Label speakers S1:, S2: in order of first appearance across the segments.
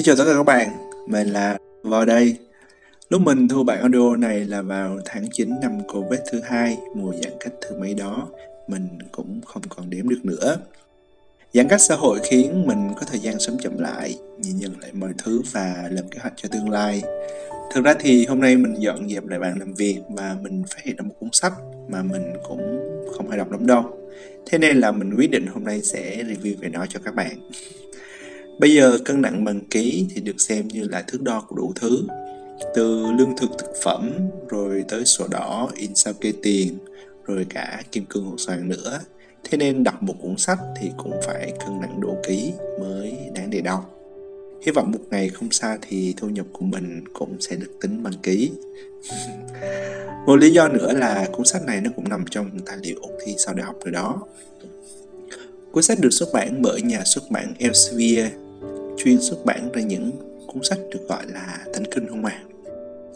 S1: Xin chào tất cả các bạn, mình là vào đây. Lúc mình thu bản audio này là vào tháng 9 năm Covid thứ hai, mùa giãn cách thứ mấy đó, mình cũng không còn đếm được nữa. Giãn cách xã hội khiến mình có thời gian sống chậm lại, nhìn nhận lại mọi thứ và lập kế hoạch cho tương lai. Thực ra thì hôm nay mình dọn dẹp lại bàn làm việc và mình phát hiện ra một cuốn sách mà mình cũng không hay đọc lắm đâu. Thế nên là mình quyết định hôm nay sẽ review về nó cho các bạn. Bây giờ cân nặng bằng ký thì được xem như là thước đo của đủ thứ. Từ lương thực thực phẩm, rồi tới sổ đỏ, in sao kê tiền, rồi cả kim cương hột xoàn nữa. Thế nên đọc một cuốn sách thì cũng phải cân nặng độ ký mới đáng để đọc. Hy vọng một ngày không xa thì thu nhập của mình cũng sẽ được tính bằng ký. một lý do nữa là cuốn sách này nó cũng nằm trong tài liệu ôn thi sau đại học rồi đó. Cuốn sách được xuất bản bởi nhà xuất bản Elsevier chuyên xuất bản ra những cuốn sách được gọi là thánh kinh không à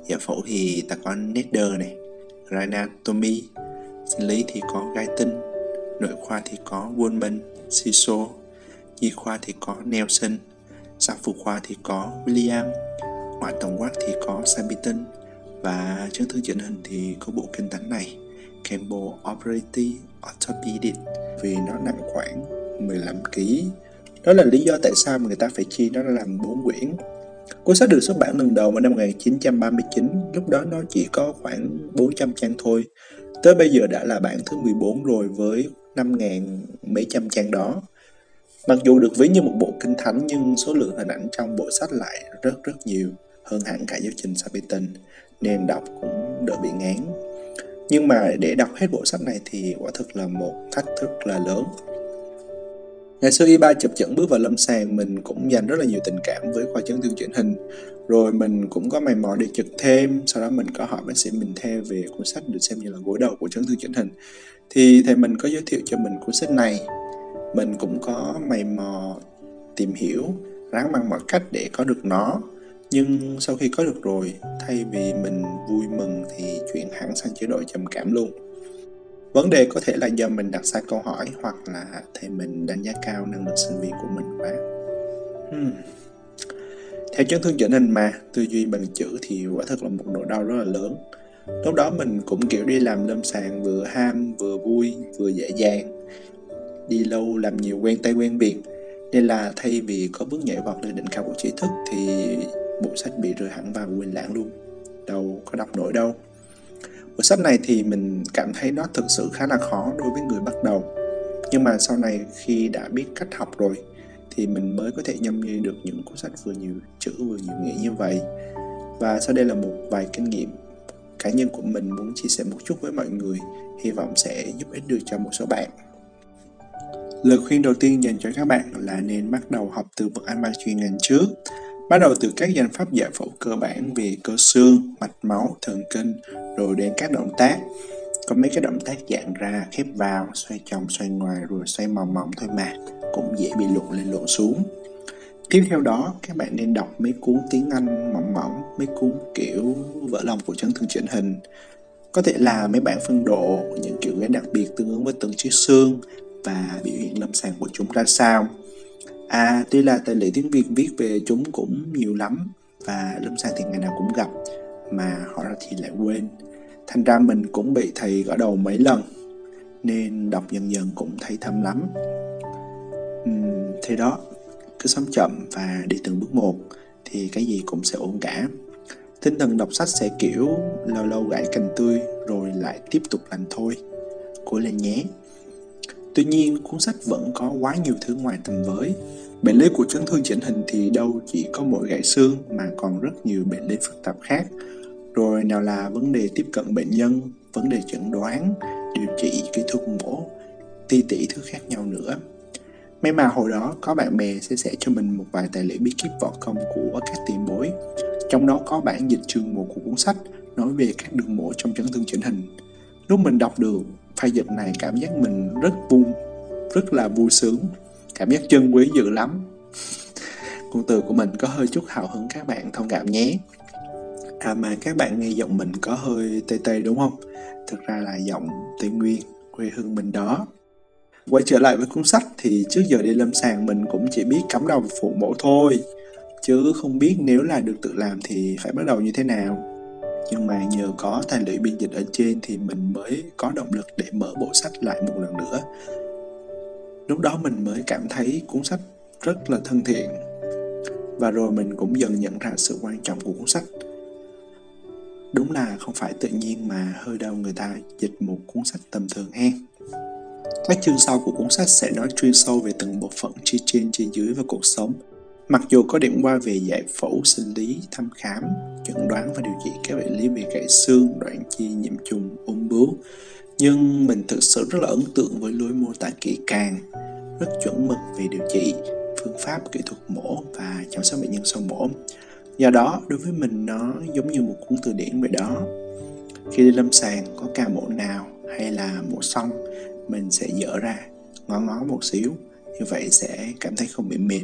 S1: giả phẫu thì ta có Neder này Granatomy sinh lý thì có gai tinh nội khoa thì có Woolman Siso nhi khoa thì có Nelson sản phụ khoa thì có William, ngoại tổng quát thì có Sabitin và chấn thương chỉnh hình thì có bộ kinh thánh này, Campbell Operative Orthopedic, vì nó nặng khoảng 15 kg đó là lý do tại sao mà người ta phải chia nó ra làm bốn quyển. Cuốn sách được xuất bản lần đầu vào năm 1939, lúc đó nó chỉ có khoảng 400 trang thôi. Tới bây giờ đã là bản thứ 14 rồi với 5.000 mấy trăm trang đó. Mặc dù được ví như một bộ kinh thánh nhưng số lượng hình ảnh trong bộ sách lại rất rất nhiều, hơn hẳn cả giáo trình Sapitin, nên đọc cũng đỡ bị ngán. Nhưng mà để đọc hết bộ sách này thì quả thực là một thách thức là lớn. Ngày xưa y ba chụp dẫn bước vào lâm sàng, mình cũng dành rất là nhiều tình cảm với khoa chấn thương chỉnh hình. Rồi mình cũng có mày mò đi trực thêm, sau đó mình có hỏi bác sĩ mình theo về cuốn sách được xem như là gối đầu của chấn thương chỉnh hình. Thì thầy mình có giới thiệu cho mình cuốn sách này. Mình cũng có mày mò tìm hiểu, ráng bằng mọi cách để có được nó. Nhưng sau khi có được rồi, thay vì mình vui mừng thì chuyển hẳn sang chế độ trầm cảm luôn. Vấn đề có thể là do mình đặt sai câu hỏi hoặc là thầy mình đánh giá cao năng lực sinh viên của mình quá. Hmm. Theo chấn thương chỉnh hình mà, tư duy bằng chữ thì quả thật là một nỗi đau rất là lớn. Lúc đó mình cũng kiểu đi làm lâm sàng vừa ham, vừa vui, vừa dễ dàng. Đi lâu làm nhiều quen tay quen biệt. Nên là thay vì có bước nhảy vọt lên đỉnh cao của trí thức thì bộ sách bị rơi hẳn vào quên lãng luôn. Đâu có đọc nổi đâu. Cuốn sách này thì mình cảm thấy nó thực sự khá là khó đối với người bắt đầu. Nhưng mà sau này khi đã biết cách học rồi thì mình mới có thể nhâm nhi được những cuốn sách vừa nhiều chữ vừa nhiều nghĩa như vậy. Và sau đây là một vài kinh nghiệm cá nhân của mình muốn chia sẻ một chút với mọi người, hy vọng sẽ giúp ích được cho một số bạn. Lời khuyên đầu tiên dành cho các bạn là nên bắt đầu học từ vựng anh ba chuyên ngành trước Bắt đầu từ các danh pháp giải phẫu cơ bản về cơ xương, mạch máu, thần kinh, rồi đến các động tác. Có mấy cái động tác dạng ra, khép vào, xoay trong xoay ngoài, rồi xoay mỏng mỏng thôi mà, cũng dễ bị lộn lên lộn xuống. Tiếp theo đó, các bạn nên đọc mấy cuốn tiếng Anh mỏng mỏng, mấy cuốn kiểu vỡ lòng của chấn thương chỉnh hình. Có thể là mấy bản phân độ, những kiểu ghế đặc biệt tương ứng với từng chiếc xương và biểu hiện lâm sàng của chúng ra sao À, tuy là tài liệu tiếng Việt viết về chúng cũng nhiều lắm và lâm sàng thì ngày nào cũng gặp mà họ ra thì lại quên. Thành ra mình cũng bị thầy gõ đầu mấy lần nên đọc dần dần cũng thấy thâm lắm. Uhm, thế đó, cứ sống chậm và đi từng bước một thì cái gì cũng sẽ ổn cả. Tinh thần đọc sách sẽ kiểu lâu lâu gãy cành tươi rồi lại tiếp tục làm thôi. Cố lên nhé. Tuy nhiên, cuốn sách vẫn có quá nhiều thứ ngoài tầm với. Bệnh lý của chấn thương chỉnh hình thì đâu chỉ có mỗi gãy xương mà còn rất nhiều bệnh lý phức tạp khác. Rồi nào là vấn đề tiếp cận bệnh nhân, vấn đề chẩn đoán, điều trị, kỹ thuật mổ, ti tỷ thứ khác nhau nữa. May mà hồi đó có bạn bè chia sẻ cho mình một vài tài liệu bí kíp võ công của các tiền bối. Trong đó có bản dịch chương một của cuốn sách nói về các đường mổ trong chấn thương chỉnh hình. Lúc mình đọc được pha dịch này cảm giác mình rất vui, rất là vui sướng. Cảm giác chân quý dữ lắm. Ngôn từ của mình có hơi chút hào hứng các bạn, thông cảm nhé. À mà các bạn nghe giọng mình có hơi tê tê đúng không? Thực ra là giọng tây nguyên, quê hương mình đó. Quay trở lại với cuốn sách thì trước giờ đi lâm sàng mình cũng chỉ biết cắm đầu phụ mẫu thôi. Chứ không biết nếu là được tự làm thì phải bắt đầu như thế nào nhưng mà nhờ có tài liệu biên dịch ở trên thì mình mới có động lực để mở bộ sách lại một lần nữa. Lúc đó mình mới cảm thấy cuốn sách rất là thân thiện. Và rồi mình cũng dần nhận ra sự quan trọng của cuốn sách. Đúng là không phải tự nhiên mà hơi đâu người ta dịch một cuốn sách tầm thường hen. Các chương sau của cuốn sách sẽ nói chuyên sâu về từng bộ phận chi trên trên dưới và cuộc sống mặc dù có điểm qua về giải phẫu sinh lý thăm khám, chẩn đoán và điều trị các bệnh lý về gãy xương, đoạn chi nhiễm trùng, ung bướu, nhưng mình thực sự rất là ấn tượng với lối mô tả kỹ càng, rất chuẩn mực về điều trị, phương pháp kỹ thuật mổ và chăm sóc bệnh nhân sau mổ. Do đó, đối với mình nó giống như một cuốn từ điển vậy đó. Khi đi lâm sàng, có ca mổ nào hay là mổ xong, mình sẽ dở ra, ngó ngó một xíu, như vậy sẽ cảm thấy không bị mệt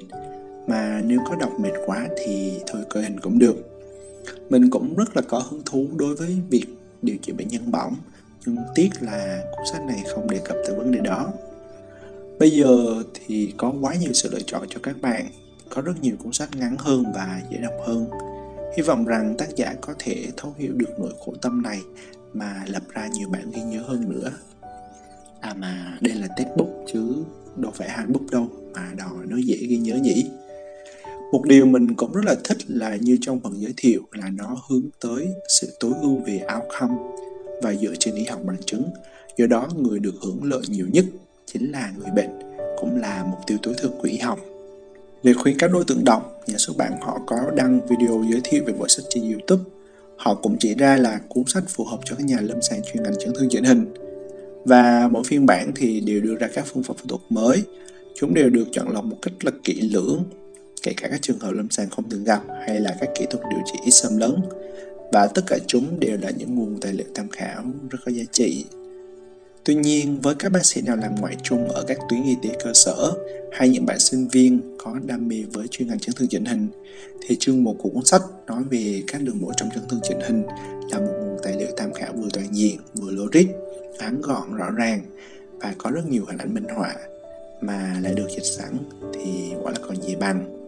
S1: mà nếu có đọc mệt quá thì thôi coi hình cũng được. Mình cũng rất là có hứng thú đối với việc điều trị bệnh nhân bỏng, nhưng tiếc là cuốn sách này không đề cập tới vấn đề đó. Bây giờ thì có quá nhiều sự lựa chọn cho các bạn. Có rất nhiều cuốn sách ngắn hơn và dễ đọc hơn. Hy vọng rằng tác giả có thể thấu hiểu được nỗi khổ tâm này mà lập ra nhiều bản ghi nhớ hơn nữa. À mà, đây là textbook chứ đâu phải handbook đâu, mà đòi nó dễ ghi nhớ nhỉ? Một điều mình cũng rất là thích là như trong phần giới thiệu là nó hướng tới sự tối ưu về outcome và dựa trên y học bằng chứng. Do đó, người được hưởng lợi nhiều nhất chính là người bệnh, cũng là mục tiêu tối thượng của y học. Về khuyến các đối tượng đọc, nhà xuất bản họ có đăng video giới thiệu về bộ sách trên youtube. Họ cũng chỉ ra là cuốn sách phù hợp cho các nhà lâm sàng chuyên ngành chấn thương chỉnh hình. Và mỗi phiên bản thì đều đưa ra các phương pháp phẫu thuật mới. Chúng đều được chọn lọc một cách là kỹ lưỡng kể cả các trường hợp lâm sàng không thường gặp hay là các kỹ thuật điều trị ít xâm lấn. Và tất cả chúng đều là những nguồn tài liệu tham khảo rất có giá trị. Tuy nhiên, với các bác sĩ nào làm ngoại trung ở các tuyến y tế cơ sở hay những bạn sinh viên có đam mê với chuyên ngành chấn thương chỉnh hình, thì chương một của cuốn sách nói về các đường mổ trong chấn thương chỉnh hình là một nguồn tài liệu tham khảo vừa toàn diện, vừa logic, ngắn gọn, rõ ràng và có rất nhiều hình ảnh minh họa. Mà lại được dịch sẵn thì quả là còn gì bằng.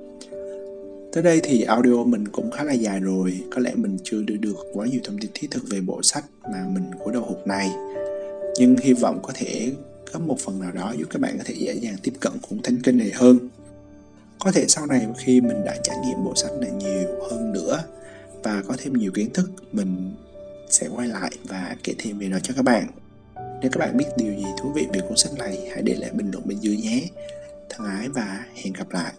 S1: Tới đây thì audio mình cũng khá là dài rồi, có lẽ mình chưa đưa được quá nhiều thông tin thiết thực về bộ sách mà mình của đầu hụt này. Nhưng hy vọng có thể có một phần nào đó giúp các bạn có thể dễ dàng tiếp cận cuốn thánh kinh này hơn. Có thể sau này khi mình đã trải nghiệm bộ sách này nhiều hơn nữa và có thêm nhiều kiến thức mình sẽ quay lại và kể thêm về nó cho các bạn. Nếu các bạn biết điều gì thú vị về cuốn sách này hãy để lại bình luận bên dưới nhé. Thân ái và hẹn gặp lại.